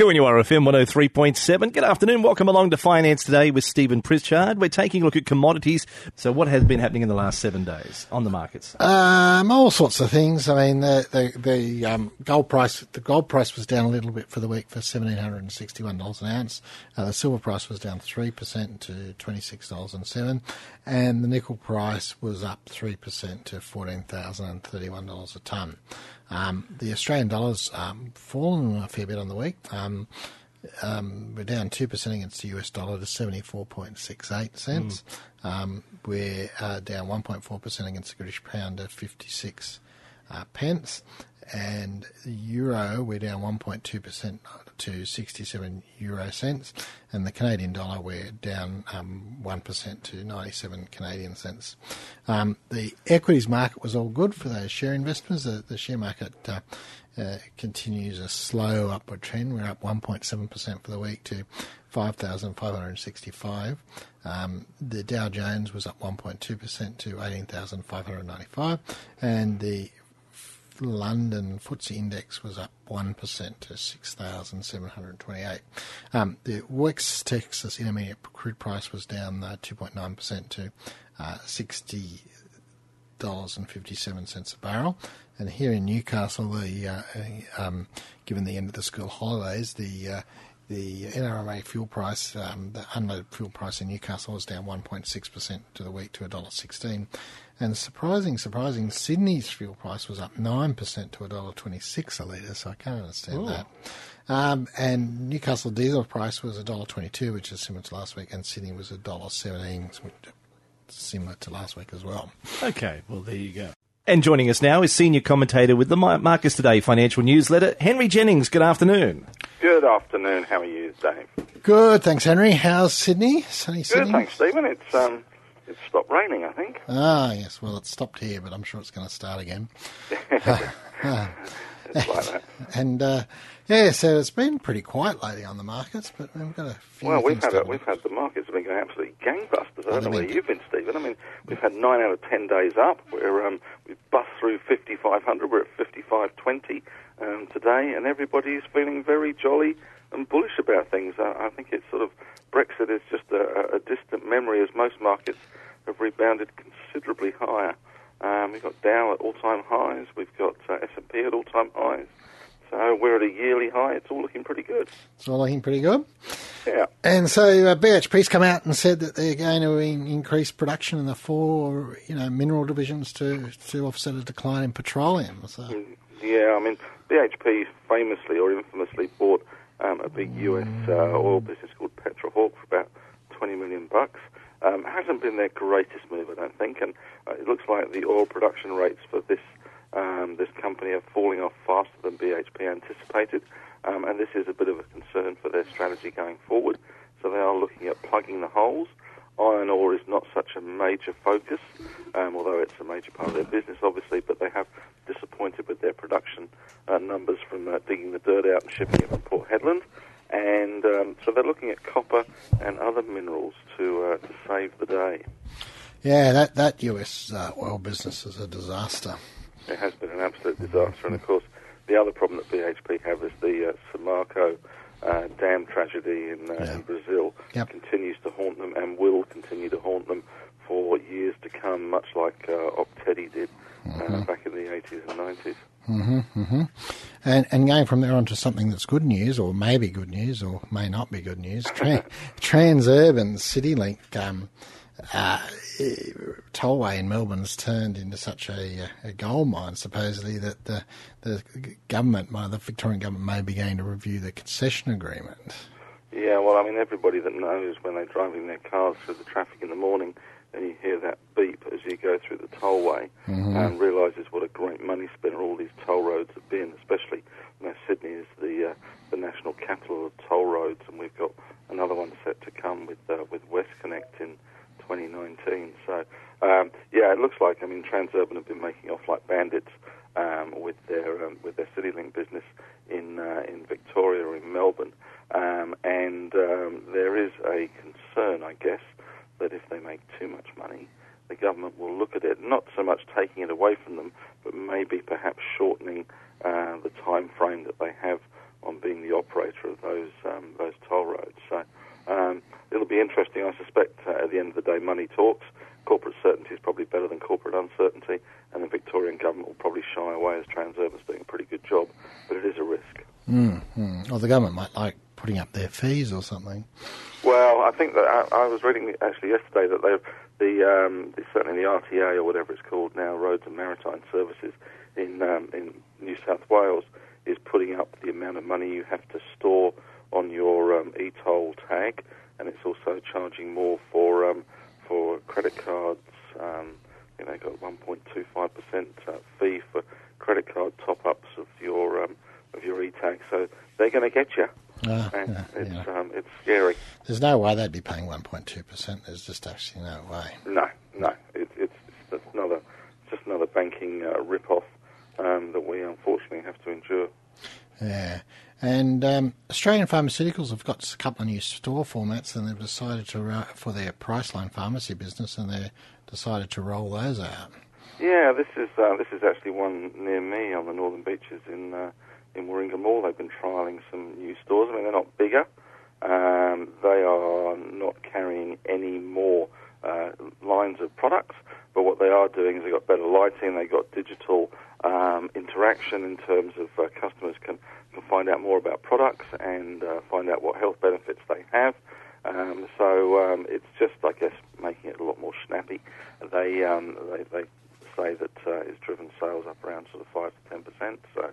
2 and you are FM 103.7. Good afternoon. Welcome along to Finance Today with Stephen Pritchard. We're taking a look at commodities. So, what has been happening in the last seven days on the markets? Um, all sorts of things. I mean, the the, the um, gold price the gold price was down a little bit for the week for seventeen hundred and sixty one dollars an ounce. Uh, the silver price was down three percent to twenty six dollars and seven, and the nickel price was up three percent to fourteen thousand and thirty one dollars a ton. Um, the Australian dollar's um, fallen a fair bit on the week. Um, um, we're down 2% against the US dollar to 74.68 cents. Mm. Um, we're uh, down 1.4% against the British pound to 56 uh, pence. And the euro, we're down 1.2% to 67 euro cents. And the Canadian dollar, we're down um, 1% to 97 Canadian cents. Um, the equities market was all good for those share investors. The, the share market uh, uh, continues a slow upward trend. We're up 1.7% for the week to 5,565. Um, the Dow Jones was up 1.2% to 18,595. And the London FTSE index was up 1% to 6,728. Um, the West Texas Intermediate crude price was down uh, 2.9% to uh, 60 dollars and fifty seven cents a barrel. And here in Newcastle, the uh, um, given the end of the school holidays, the uh, the NRMA fuel price, um, the unloaded fuel price in Newcastle was down 1.6% to the week to $1.16. And surprising, surprising, Sydney's fuel price was up 9% to $1.26 a litre, so I can't understand Ooh. that. Um, and Newcastle diesel price was $1.22, which is similar to last week, and Sydney was $1.17, similar to last week as well. Okay, well, there you go. And joining us now is senior commentator with the Marcus Today financial newsletter, Henry Jennings. Good afternoon. Good afternoon. How are you, Dave? Good, thanks, Henry. How's Sydney? Sunny Sydney. Good, thanks, Stephen. It's um, it's stopped raining, I think. Ah, yes. Well, it's stopped here, but I'm sure it's going to start again. like that. And uh, yeah, so it's been pretty quiet lately on the markets, but we've got a few. Well, we've had a, we've had the markets have been going absolutely gangbusters. I don't know where you've been, Stephen. I mean, we've had nine out of ten days up. We're um, we've bust through 5500. We're at 5520 um, today, and everybody is feeling very jolly and bullish about things. I, I think it's sort of Brexit is just a, a distant memory, as most markets have rebounded considerably higher. Um, we've got Dow at all-time highs. We've got uh, S&P at all-time highs. So we're at a yearly high. It's all looking pretty good. It's all looking pretty good. Yeah. And so uh, BHP's come out and said that they're going to in- increase production in the four, you know, mineral divisions to to offset a decline in petroleum. So. Mm, yeah, I mean, BHP famously or infamously bought um, a big US uh, oil business called Petrohawk for about 20 million bucks. Um, hasn't been their greatest move, I don't think, and uh, it looks like the oil production rates for this um, this company are falling off faster than BHP anticipated, um, and this is a bit of a concern for their strategy going forward. So they are looking at plugging the holes. Iron ore is not such a major focus, um, although it's a major part of their business, obviously, but they have disappointed with their production uh, numbers from uh, digging the dirt out and shipping it from Port Hedland. And um, so they're looking at copper and other minerals to, uh, to save the day. Yeah, that, that US uh, oil business is a disaster. It has been an absolute disaster, and of course, the other problem that BHP have is the uh, Samarco uh, dam tragedy in, uh, yeah. in Brazil yep. continues to haunt them and will continue to haunt them for years to come, much like uh, did uh, mm-hmm. back in the 80s and 90s. Mm-hmm, mm-hmm. And, and going from there on to something that's good news, or maybe good news, or may not be good news, Trans- Transurban CityLink um, uh, tollway in Melbourne has turned into such a, a gold mine, supposedly, that the, the government, the Victorian government, may be going to review the concession agreement. Yeah, well, I mean, everybody that knows when they're driving their cars through the traffic in the morning and you hear that beep as you go through the tollway mm-hmm. and realises what a great money spinner all these toll roads have been, especially you know, Sydney is the uh, the national capital of toll roads, and we've got another one set to come with uh, with WestConnex in 2019. So, um, yeah, it looks like I mean Transurban have been making off like bandits um, with their um, with their CityLink business in uh, in Victoria or in Melbourne, um, and um, there is a concern, I guess, that if they make too much money, the government will look at it, not so much taking it away from them, but maybe perhaps shortening uh, the time frame that they have on being the operator of those um, those toll roads. So um, it'll be interesting. I suspect uh, at the end of the day, money talks. Corporate certainty is probably better than corporate uncertainty, and the Victorian government will probably shy away as Transurban's doing a pretty good job, but it is a risk. Mm, mm. Or the government might like putting up their fees or something. Well, I think that I, I was reading actually yesterday that they've the, um, certainly the RTA or whatever it's called now, Roads and Maritime Services in um, in New South Wales, is putting up the amount of money you have to store on your um, e-toll tag, and it's also charging more for um, for credit cards. Um, you know, got 1.25 percent uh, fee for credit card top-ups of your um, of your e-tag, so they're going to get you. Uh, yeah, it's, yeah. Um, it's scary. There's no way they'd be paying 1.2%. There's just actually no way. No, no. It, it's, it's another, just another banking uh, rip-off um, that we unfortunately have to endure. Yeah. And um, Australian Pharmaceuticals have got a couple of new store formats and they've decided to, uh, for their Priceline pharmacy business, and they've decided to roll those out. Yeah, this is uh, this is actually one near me on the Northern Beaches in uh, in Warringah Mall. They've been trialling some new stores. I mean, they're not bigger. Um, they are not carrying any more uh, lines of products, but what they are doing is they've got better lighting, they've got digital um, interaction in terms of uh, customers can, can find out more about products and uh, find out what health benefits they have. Um, so um, it's just, I guess, making it a lot more snappy. They um, they, they say that uh, it's driven sales up around sort of five to ten percent. So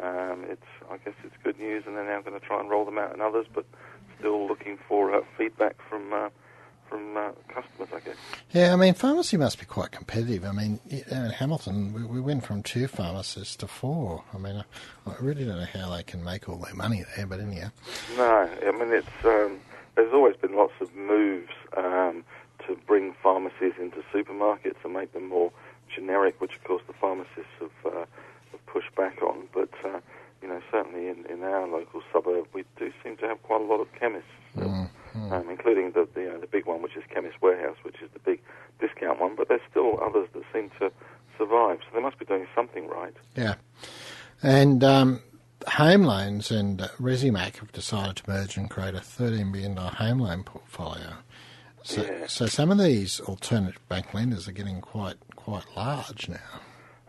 um, it's, I guess, it's good news, and they're now going to try and roll them out in others, but still looking for uh, feedback from uh, from uh, customers, I guess. Yeah, I mean, pharmacy must be quite competitive. I mean, in Hamilton, we, we went from two pharmacists to four. I mean, I, I, really don't know how they can make all their money there, but anyhow. No, I mean, it's um, there's always been lots of moves um, to bring pharmacies into supermarkets and make them more generic, which of course the pharmacists have uh, push back on. But uh, you know, certainly in, in our local suburb, we do seem to have quite a lot of chemists, mm, mm. Um, including the the, uh, the big one, which is Chemist Warehouse, which is the big discount one. But there's still others that seem to survive, so they must be doing something right. Yeah, and. Um, home loans and uh, Resimac have decided to merge and create a $13 billion home loan portfolio. So, yeah. so some of these alternative bank lenders are getting quite quite large now.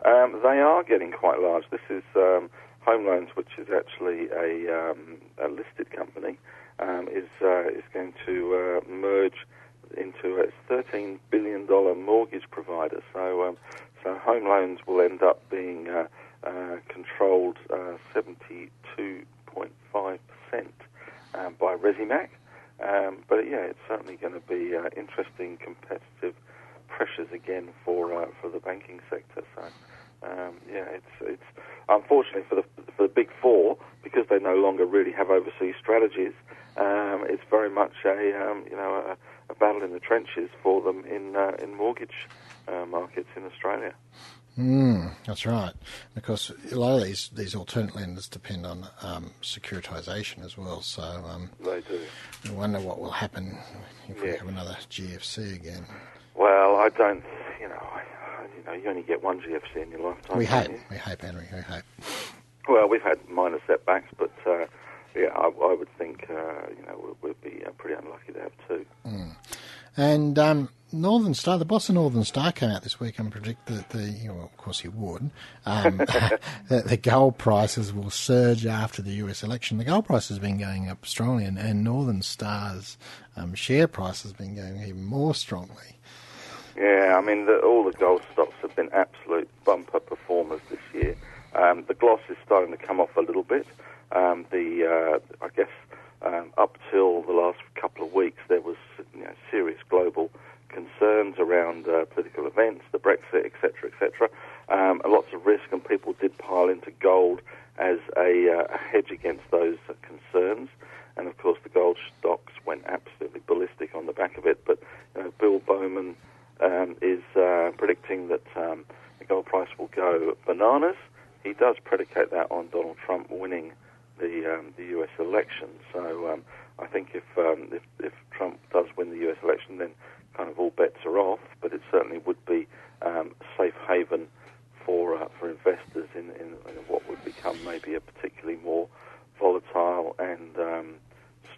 Um, they are getting quite large. This is um, Home Loans, which is actually a, um, a listed company, um, is uh, is going to uh, merge into a $13 billion mortgage provider. So, um, so Home Loans will end up being uh, uh controlled 72.5% uh, um, by Resimac. but yeah, it's certainly going to be uh, interesting competitive pressures again banking sector. So um, yeah, it's it's unfortunately for the for the big four because they no longer really have overseas strategies. Um, it's very much a um, you know a, a, battle in the trenches for them in uh, in mortgage uh, markets in Australia. Mm, that's right. Because a lot of these, these alternate lenders depend on um, securitization as well. So um, they do. I wonder what will happen if yeah. we have another GFC again. Well, I don't. You know, I, you know, you only get one GFC in your lifetime. We hope, we hope, Henry, we hope. Well, we've had minor setbacks, but uh, yeah, I, I, would think uh, you know we'd, we'd be uh, pretty unlucky to have two. Mm. And um, Northern Star, the boss of Northern Star came out this week and predicted that the, you know, well, of course he would, um, that the gold prices will surge after the US election. The gold price has been going up strongly, and, and Northern Star's um, share price has been going even more strongly. Yeah, I mean, the, all the gold stocks have been absolute bumper performers this year. Um, the gloss is starting to come off a little bit. Um, the uh, I guess um, up till the last couple of weeks, there was you know, serious global concerns around uh, political events, the Brexit, etc., etc. Um, lots of risk, and people did pile into gold as a, uh, a hedge against those concerns. And of course, the gold stocks went absolutely ballistic on the back of it. But you know, Bill Beament um, is uh, predicting that um, the gold price will go bananas. He does predicate that on Donald Trump winning the um, the U.S. election. So um, I think if, um, if if Trump does win the U.S. election, then kind of all bets are off. But it certainly would be um, a safe haven for uh, for investors in, in, in, what would become maybe a particularly more volatile and um,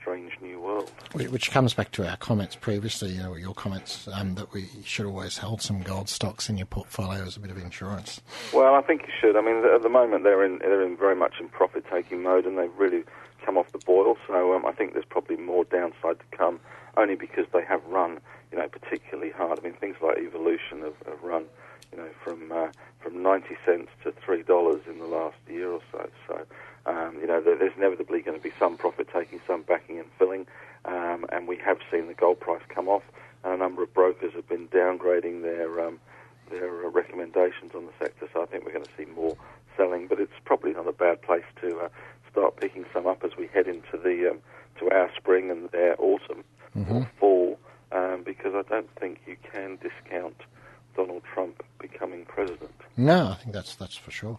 strange new world. Which comes back to our comments previously, you know, your comments um, that we should always hold some gold stocks in your portfolio as a bit of insurance. Well, I think you should. I mean, at the moment they're in they're in very much in profit taking mode, and they've really come off the boil. So um, I think there's probably more downside to come, only because they have run, you know, particularly hard. I mean, things like Evolution have, have run, you know, from uh, from 90 cents to three dollars in the last year or so. So um, you know, there's inevitably going to be some profit taking, some backing and filling, um, and we have seen the gold price come off. And a number of brokers have been downgrading their um, their uh, recommendations on the sector. So I think we're going to see more selling, but it's probably not a bad place to uh, start picking some up as we head into the um, to our spring and their autumn Mm-hmm. or fall, um, because I don't think you can discount Donald Trump becoming president. No, I think that's that's for sure.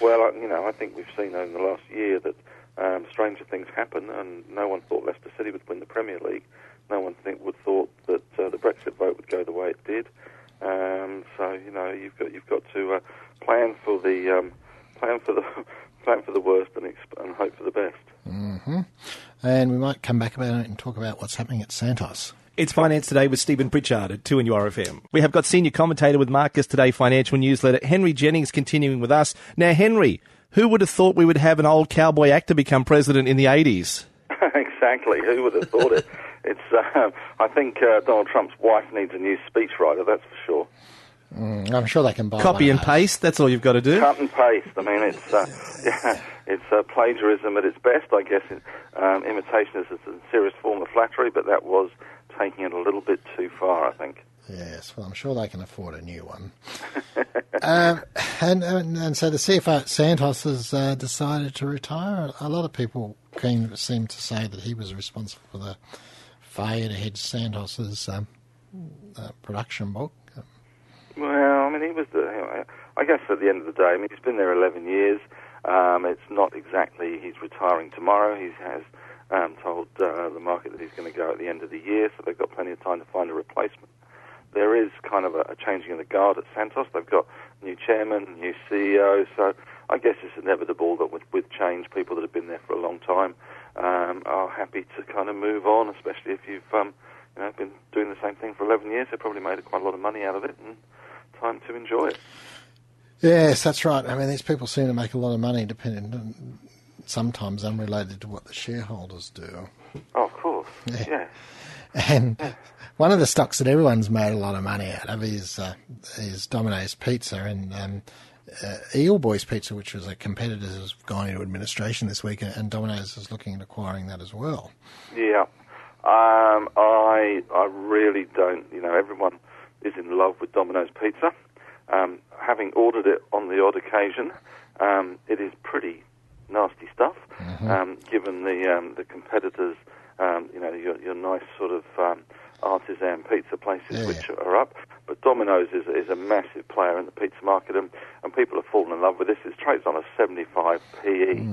Well, you know, I think we've seen in the last year that um, stranger things happen, and no one thought Leicester City would win the Premier League. No one think would thought that uh, the Brexit vote would go the way it did. Um, so you know, you've got you've got to uh, plan for the um, plan for the plan for the worst and, exp- and hope for the best. hmm And we might come back about it and talk about what's happening at Santos. It's Finance Today with Stephen Pritchard at 2 and URFM. We have got senior commentator with Marcus Today financial newsletter, Henry Jennings, continuing with us. Now, Henry, who would have thought we would have an old cowboy actor become president in the 80s? exactly. Who would have thought it? It's. Uh, I think uh, Donald Trump's wife needs a new speechwriter. That's for sure. Mm, I'm sure they can buy Copy and of those. paste, that's all you've got to do. Cut and paste. I mean, it's uh, yeah, it's uh, plagiarism at its best. I guess um, imitation is a serious form of flattery, but that was taking it a little bit too far. I think. Yes, well, I'm sure they can afford a new one. um, and, and and so the CFO at Santos has uh, decided to retire. A lot of people came, seem to say that he was responsible for the failure to hedge Santos's um, uh, production book. Well, I mean, he was the. I guess at the end of the day, I mean, he's been there 11 years. Um, it's not exactly he's retiring tomorrow. He has um, told uh, the market that he's going to go at the end of the year, so they've got plenty of time to find a replacement. There is kind of a, a changing of the guard at Santos. They've got new chairman, new CEO, so I guess it's inevitable that with, with change, people that have been there for a long time um, are happy to kind of move on, especially if you've um, you know been doing the same thing for 11 years. they've probably made quite a lot of money out of it, and time to enjoy it. Yes, that's right. I mean, these people seem to make a lot of money, depending on sometimes unrelated to what the shareholders do. Oh, of course, Yeah. yeah. And one of the stocks that everyone's made a lot of money out of is uh, is Domino's Pizza and um, uh, Eagle Boys Pizza, which was a competitor, has gone into administration this week, and Domino's is looking at acquiring that as well. Yeah, um, I I really don't. You know, everyone is in love with Domino's Pizza. Um, having ordered it on the odd occasion, um, it is pretty nasty stuff. Um, given the um, the competitors, um, you know, your, your nice sort of um, artisan pizza places Yeah. which are up. But Domino's is is a massive player in the pizza market, and, and people have fallen in love with this. It trades on a 75 PE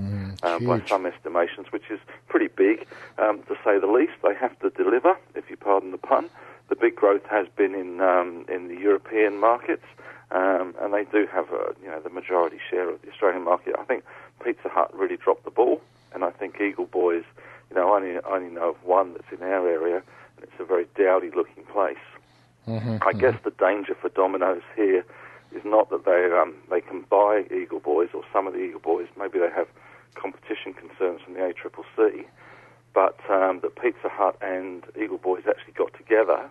uh, by some estimations, which is pretty big, um, to say the least. They have to deliver, if you pardon the pun. The big growth has been in um, in the European markets, um, and they do have a, you know the majority share of the Australian market. I think Pizza Hut really dropped the ball, and I think Eagle Boys, you know, I only I only know of one that's in our area, and it's a very dowdy-looking place. I guess the danger for Domino's here is not that they um, they can buy Eagle Boys or some of the Eagle Boys. Maybe they have competition concerns from the ACCC, but um, that Pizza Hut and Eagle Boys actually got together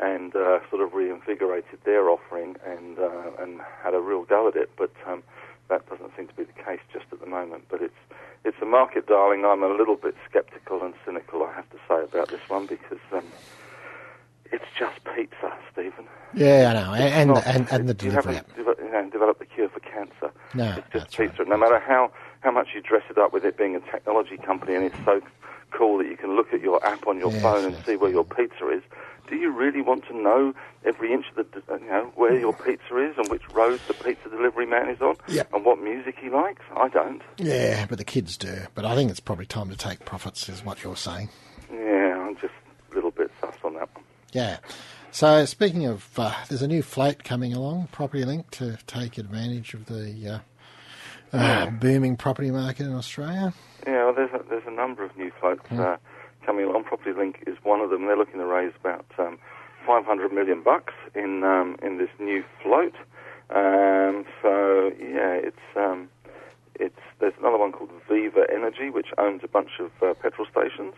and uh, sort of reinvigorated their offering and uh, and had a real go at it. But um, that doesn't seem to be the case just at the moment. But it's it's a market darling. I'm a little bit sceptical and cynical, I have to say, about this one because. Um, it's just pizza, Stephen. Yeah, I know, and Not- and, and the you delivery. haven't deve- you know, developed the cure for cancer. No, it's just that's right. pizza. No matter how, how much you dress it up with it being a technology company and it's so cool that you can look at your app on your Yes, phone and yes. see where your pizza is. Do you really want to know every inch of the, you know, where your pizza is and which road the pizza delivery man is on Yep. and what music he likes? I don't. Yeah, but the kids do. But I think it's probably time to take profits, is what you're saying. Yeah, I'm just a little bit sus on that one. Yeah. So speaking of, uh, there's a new float coming along, Property Link, to take advantage of the uh, uh, booming property market in Australia. Yeah, well, there's there's a number of new floats uh, coming along. Property Link is one of them. They're looking to raise about um, 500 million bucks in um, in this new float. Um, so yeah, it's um, it's there's another one called Viva Energy, which owns a bunch of uh, petrol stations,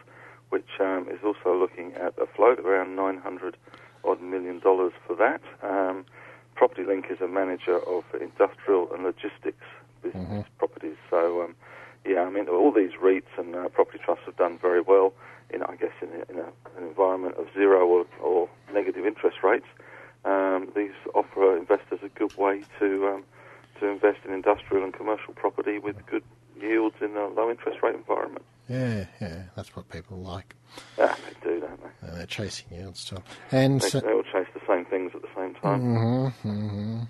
which um, is also looking at a float around 900 odd million dollars for that. Um, Property Link is a manager of industrial and logistics business properties. So um, yeah, I mean all these REITs and uh, property trusts have done very well. In I guess in, a, in a, an environment of zero or, or negative interest rates, um, these offer investors a good way to um, to invest in industrial and commercial property with good yields in a low interest rate environment. Yeah, yeah, that's what people like. Ah, they do, don't they? Uh, they're chasing yields too. And They, so, they all chase the same things at the same time. Mm-hmm,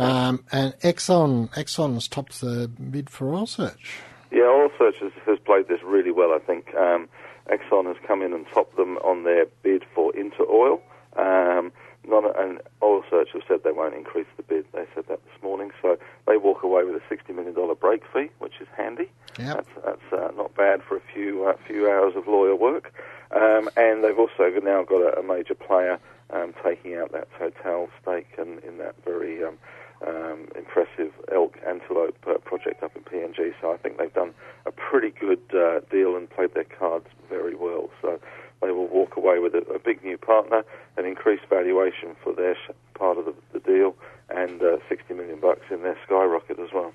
um, and Exxon, Exxon's topped the bid for Oil Search. Yeah, Oil Search has, has played this really well, I think. Um, Exxon has come in and topped them on their bid for InterOil. Um, not a, and Oil Search have said they won't increase the bid. They said that this morning. So they walk away with a $60 million break fee, which is handy. Yep. That's, that's uh, not bad for a few uh, few hours of lawyer work. Um, and they've also now got a, a major player um, taking out that Total stake in, in that very um, um, impressive Elk-Antelope uh, project up in PNG. So I think they've done a pretty good uh, deal and played their cards very well. So they will walk away with a, a big new partner, an increased valuation for their sh- part of the, the deal, and uh, 60 million bucks in their skyrocket as well.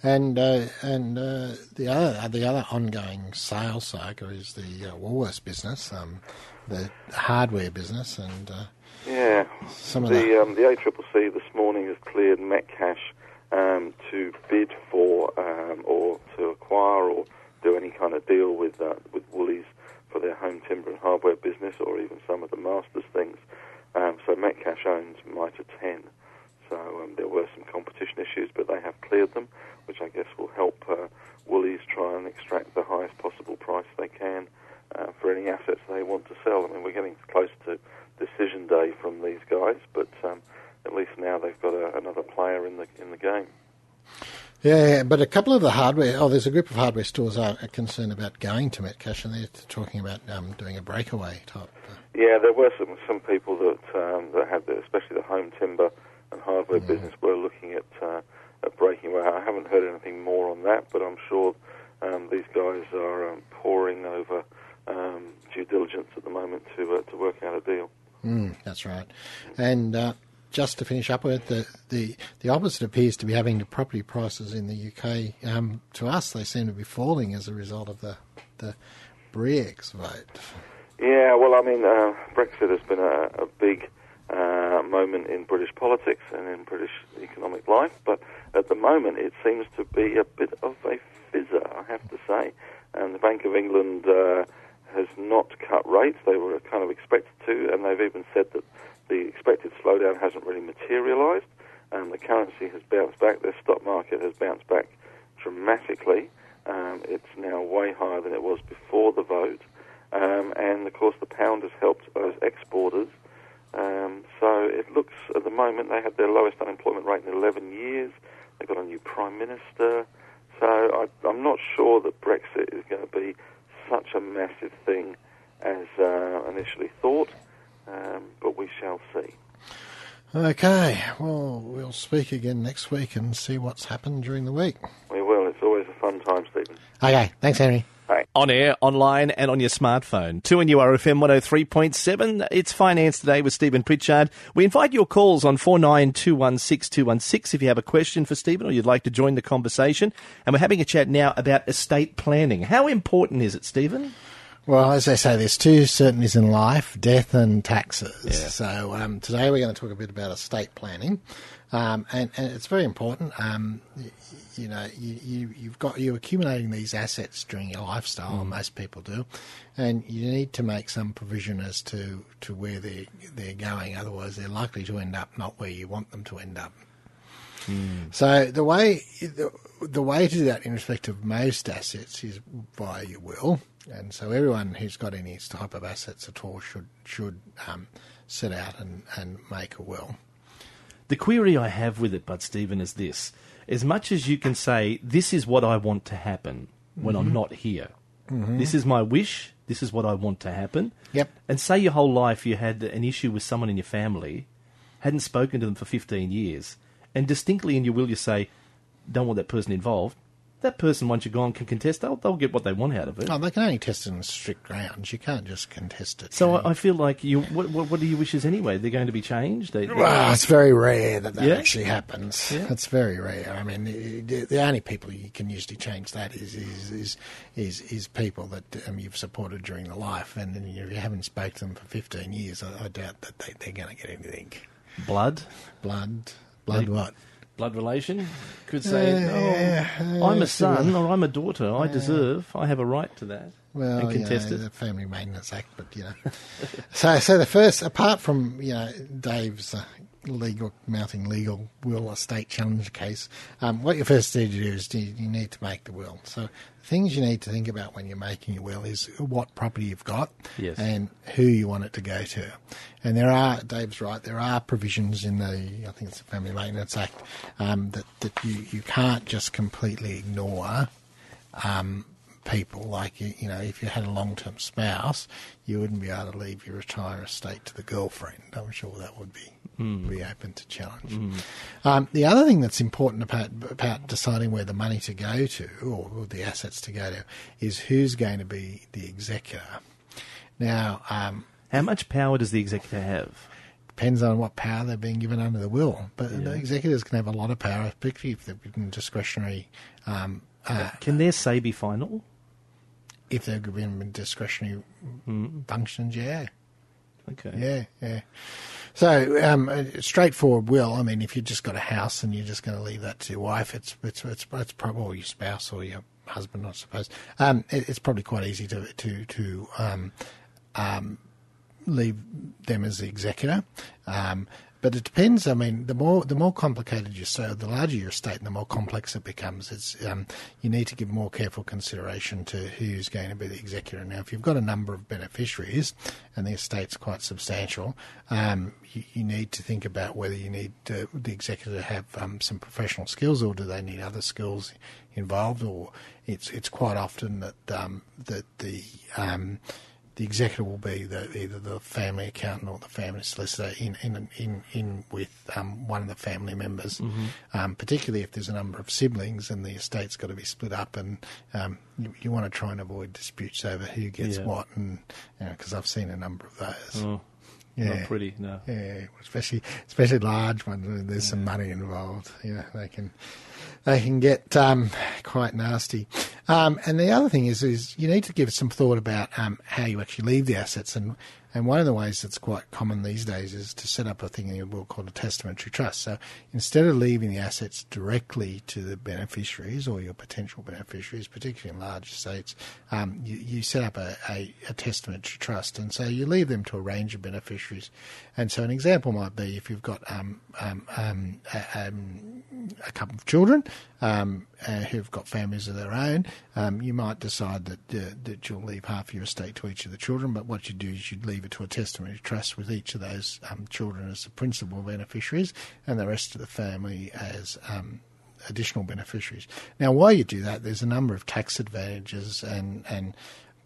And uh, and uh, the other the other ongoing sales saga is the uh, Woolworths business, um, the hardware business, and uh, Yeah. some of. The um, the ACCC this morning has cleared Metcash um, to bid for um, or to acquire or do any kind of deal with uh, with Woolies for their home timber and hardware business or even some of the Masters things. Um, so Metcash owns Mitre 10. So um, there were some competition issues, but they have cleared them, which I guess will help uh, Woolies try and extract the highest possible price they can uh, for any assets they want to sell. I mean, we're getting close to decision day from these guys, but um, at least now they've got a, another player in the in the game. Yeah, but a couple of the hardware. Oh, there's a group of hardware stores are concerned about going to Metcash, and they're talking about um, doing a breakaway type. Yeah, there were some some people that um, that had, the, especially the home timber and hardware business, were looking at uh, at breaking away. I haven't heard anything more on that, but I'm sure um, these guys are um, poring over um, due diligence at the moment to uh, to work out a deal. Mm, that's right. And uh, just to finish up with, the, the the opposite appears to be having the property prices in the UK. Um, to us, they seem to be falling as a result of the the Brexit vote. Yeah, well, I mean, uh, Brexit has been a, a big uh, moment in British politics and in British economic life, but at the moment it seems to be a bit of a fizzer, I have to say. And the Bank of England uh, has not cut rates; they were kind of expected to, and they've even said that the expected slowdown hasn't really materialised. And the currency has bounced back; their stock market has bounced back dramatically. Um, it's now way higher than it was before the vote. Um, and of course, the pound has helped those exporters. Um, so it looks at the moment they have their lowest unemployment rate in 11 years. They've got a new prime minister. So I, I'm not sure that Brexit is going to be such a massive thing as uh, initially thought, um, but we shall see. Okay, well, we'll speak again next week and see what's happened during the week. We will. It's always a fun time, Stephen. Okay, thanks, Henry. On air, online, and on your smartphone. 2 and URFM 103.7. It's Finance Today with Stephen Pritchard. We invite your calls on 49216216 if you have a question for Stephen or you'd like to join the conversation. And we're having a chat now about estate planning. How important is it, Stephen? Well, as they say, there's two certainties in life: death and taxes. So um, today we're going to talk a bit about estate planning, um, and, and it's very important. Um, you, you know, you, you, you've got you're accumulating these assets during your lifestyle, and most people do, and you need to make some provision as to, to where they're they're going. Otherwise, they're likely to end up not where you want them to end up. So the way the, the way to do that in respect of most assets is via your will, and so everyone who's got any type of assets at all should should um, set out and, and make a will. The query I have with it, Bud Stephen, is this. As much as you can say, this is what I want to happen when I'm mm-hmm. not here, mm-hmm. This is my wish. This is what I want to happen. Yep. And say your whole life you had an issue with someone in your family, hadn't spoken to them for 15 years, and distinctly in your will you say, don't want that person involved. That person, once you're gone, can contest. They'll, they'll get what they want out of it. Oh, they can only test it on strict grounds. You can't just contest it. so I, I feel like you. What, what, what are your wishes anyway? They're going to be changed. They, Well, it's very rare that that Yeah? actually happens. Yeah. It's very rare. I mean, the, the only people you can usually change that is is is is, is people that um, you've supported during the life, and then you haven't spoke to them for fifteen years. I, I doubt that they, they're going to get anything. blood, Blood, blood, what? Blood relation could say, Yeah, "Oh, I'm a son or I'm a daughter. I deserve. I have a right to that." Well, and you know, it. the Family Maintenance Act, but you know. so, so the first, apart from you know Dave's uh, legal mounting legal will estate challenge case, um, what you first need to do is you, you need to make the will. So, things you need to think about when you're making your will is what property you've got Yes. and who you want it to go to. And there are, Dave's right, there are provisions in the, I think it's the Family Maintenance Act, um, that that you you can't just completely ignore um, people. Like, you, you know, if you had a long term spouse, you wouldn't be able to leave your entire estate to the girlfriend. I'm sure that would be be open to challenge. Um, the other thing that's important about, about deciding where the money to go to or the assets to go to is who's going to be the executor. Now, um, How much power does the executor have? Depends on what power they're being given under the will. But the executors can have a lot of power, particularly if they're given discretionary. Um, uh, Can their say be final? if they're given discretionary functions, yeah. Okay. Yeah, yeah. So, um, straightforward will. I mean, if you've just got a house and you're just going to leave that to your wife, it's it's it's, it's probably or your spouse or your husband, I suppose. Um, it, it's probably quite easy to to to um, um, leave them as the executor. Um, but it depends. I mean, the more the more complicated your estate, the larger your estate, and the more complex it becomes. It's um, you need to give more careful consideration to who's going to be the executor. Now, if you've got a number of beneficiaries and the estate's quite substantial, um, you, you need to think about whether you need uh, the executor to have um, some professional skills, or do they need other skills involved, or it's it's quite often that um, that the um, the executor will be the, either the family accountant or the family solicitor in in in, in with um, one of the family members. Um, particularly if there's a number of siblings and the estate's got to be split up, and um, you, you want to try and avoid disputes over who gets Yeah. what, and because I've seen a number of those. Oh, Yeah. Not pretty. No. Yeah, especially especially large ones. There's some money involved. Yeah, they can they can get um, quite nasty. Um, and the other thing is, is you need to give some thought about um, how you actually leave the assets. And and one of the ways that's quite common these days is to set up a thing in your will called a testamentary trust. So instead of leaving the assets directly to the beneficiaries or your potential beneficiaries, particularly in large estates, um, you, you set up a, a, a testamentary trust, and so you leave them to a range of beneficiaries. And so an example might be if you've got um, um, um, a, um, a couple of children um, uh, who've got families of their own, you might decide that uh, that you'll leave half your estate to each of the children. But what you do is you'd leave it to a testamentary trust with each of those um, children as the principal beneficiaries, and the rest of the family as um, additional beneficiaries. Now, while you do that, there's a number of tax advantages and and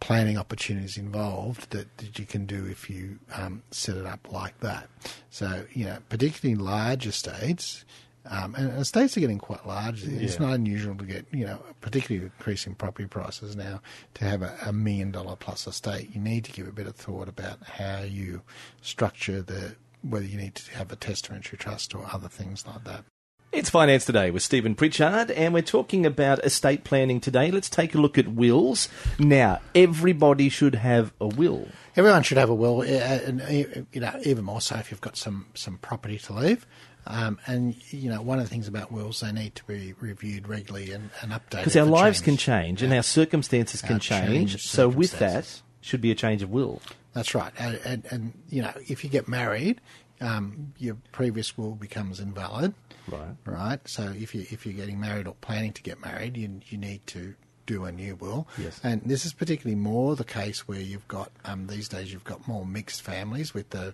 planning opportunities involved that, that you can do if you um, set it up like that. So, you know, particularly in large estates, um, and estates are getting quite large. It's Yeah. not unusual to get, you know, particularly increasing property prices now, to have a, a million dollar plus estate. You need to give a bit of thought about how you structure the whether you need to have a testamentary trust or other things like that. It's Finance Today with Stephen Pritchard, and we're talking about estate planning today. Let's take a look at wills. Now, everybody should have a will. Everyone should have a will, uh, and uh, you know, even more so if you've got some some property to leave. Um, and you know, one of the things about wills, they need to be reviewed regularly and, and updated. Because our lives can change. change and our circumstances can Our change. changed So, with that, circumstances. should be a change of will. That's right, and, and, and you know, if you get married, um, your previous will becomes invalid. Right. Right. So if you if you're getting married or planning to get married, you you need to do a new will. Yes. And this is particularly more the case where you've got um, these days you've got more mixed families with the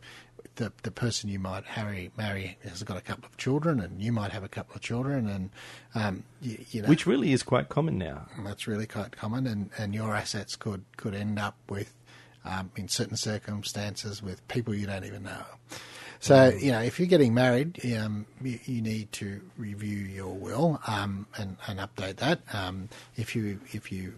the the person you might marry marry has got a couple of children, and you might have a couple of children, and um, you, you know Which really is quite common now. that's really quite common, and, and your assets could, could end up with, um, in certain circumstances, with people you don't even know. So, you know, if you're getting married, um, you, you need to review your will um, and, and update that. Um, if you if you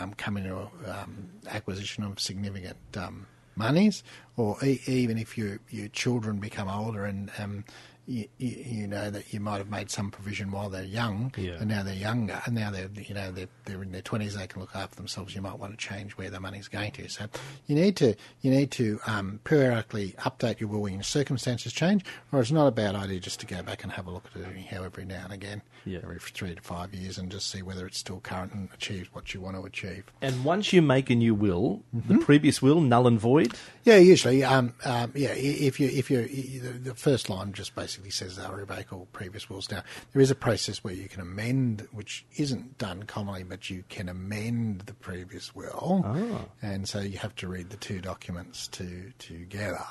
um, come into um, acquisition of significant um, monies, or e- even if your your children become older and um, you, you, you know that you might have made some provision while they're young, Yeah. and now they're younger, and now they're you know they're, they're in their twenties, they can look after themselves. You might want to change where the money's going to. So you need to you need to um, periodically update your will when your circumstances change, or it's not a bad idea just to go back and have a look at it anyhow every now and again, Yeah. every three to five years, and just see whether it's still current and achieves what you want to achieve. And once you make a new will, Mm-hmm. the previous will null and void. Yeah, usually. Um, um, yeah, if you if you the, the first line just basically says they'll revoke all previous wills. Now there is a process where you can amend, which isn't done commonly, but you can amend the previous will, ah. and so you have to read the two documents to together.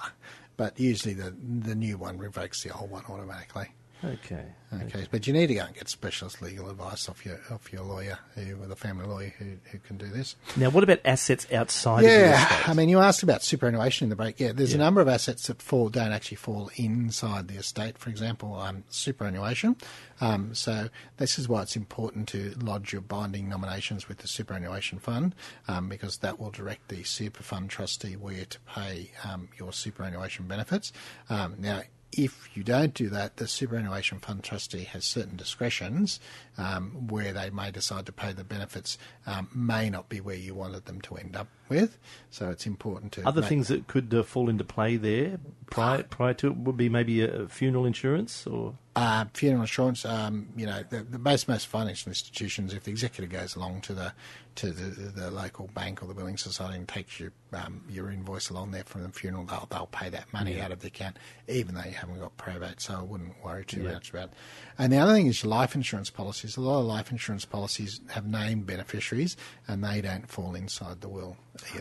But usually the the new one revokes the old one automatically. Okay. Okay, but you need to go and get specialist legal advice off your off your lawyer, who, the family lawyer who, who can do this. Now, what about assets outside of Yeah. I mean, you asked about superannuation in the break. Yeah, there's a number of assets that fall don't actually fall inside the estate. For example, um, superannuation. Um, so this is why it's important to lodge your binding nominations with the superannuation fund, um, because that will direct the super fund trustee where to pay um, your superannuation benefits. Um, now. If you don't do that, the superannuation fund trustee has certain discretions um, where they may decide to pay the benefits um, may not be where you wanted them to end up with. So it's important to Other make- things that could uh, fall into play there prior, prior to it would be maybe a funeral insurance or. Uh, funeral insurance, um, you know, the, the most most financial institutions, if the executor goes along to the to the, the local bank or the building society and takes your um, your invoice along there from the funeral, they'll they'll pay that money out of the account, even though you haven't got probate. So I wouldn't worry too Yeah. much about. it. And the other thing is your life insurance policies. A lot of life insurance policies have named beneficiaries, and they don't fall inside the will.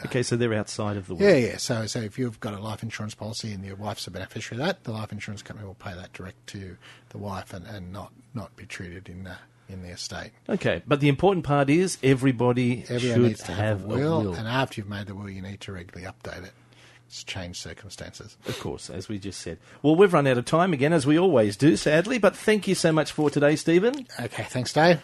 Okay, so they're outside of the will. Yeah, yeah. So, so if you've got a life insurance policy and your wife's a beneficiary of that, the life insurance company will pay that direct to the wife and, and not, not be treated in the in the estate. Okay, but the important part is everybody Everyone should needs to have, a will, and and after you've made the will, you need to regularly update it. It's changed circumstances. of course, as we just said. Well, we've run out of time again, as we always do, sadly. But thank you so much for today, Stephen. Okay, thanks, Dave.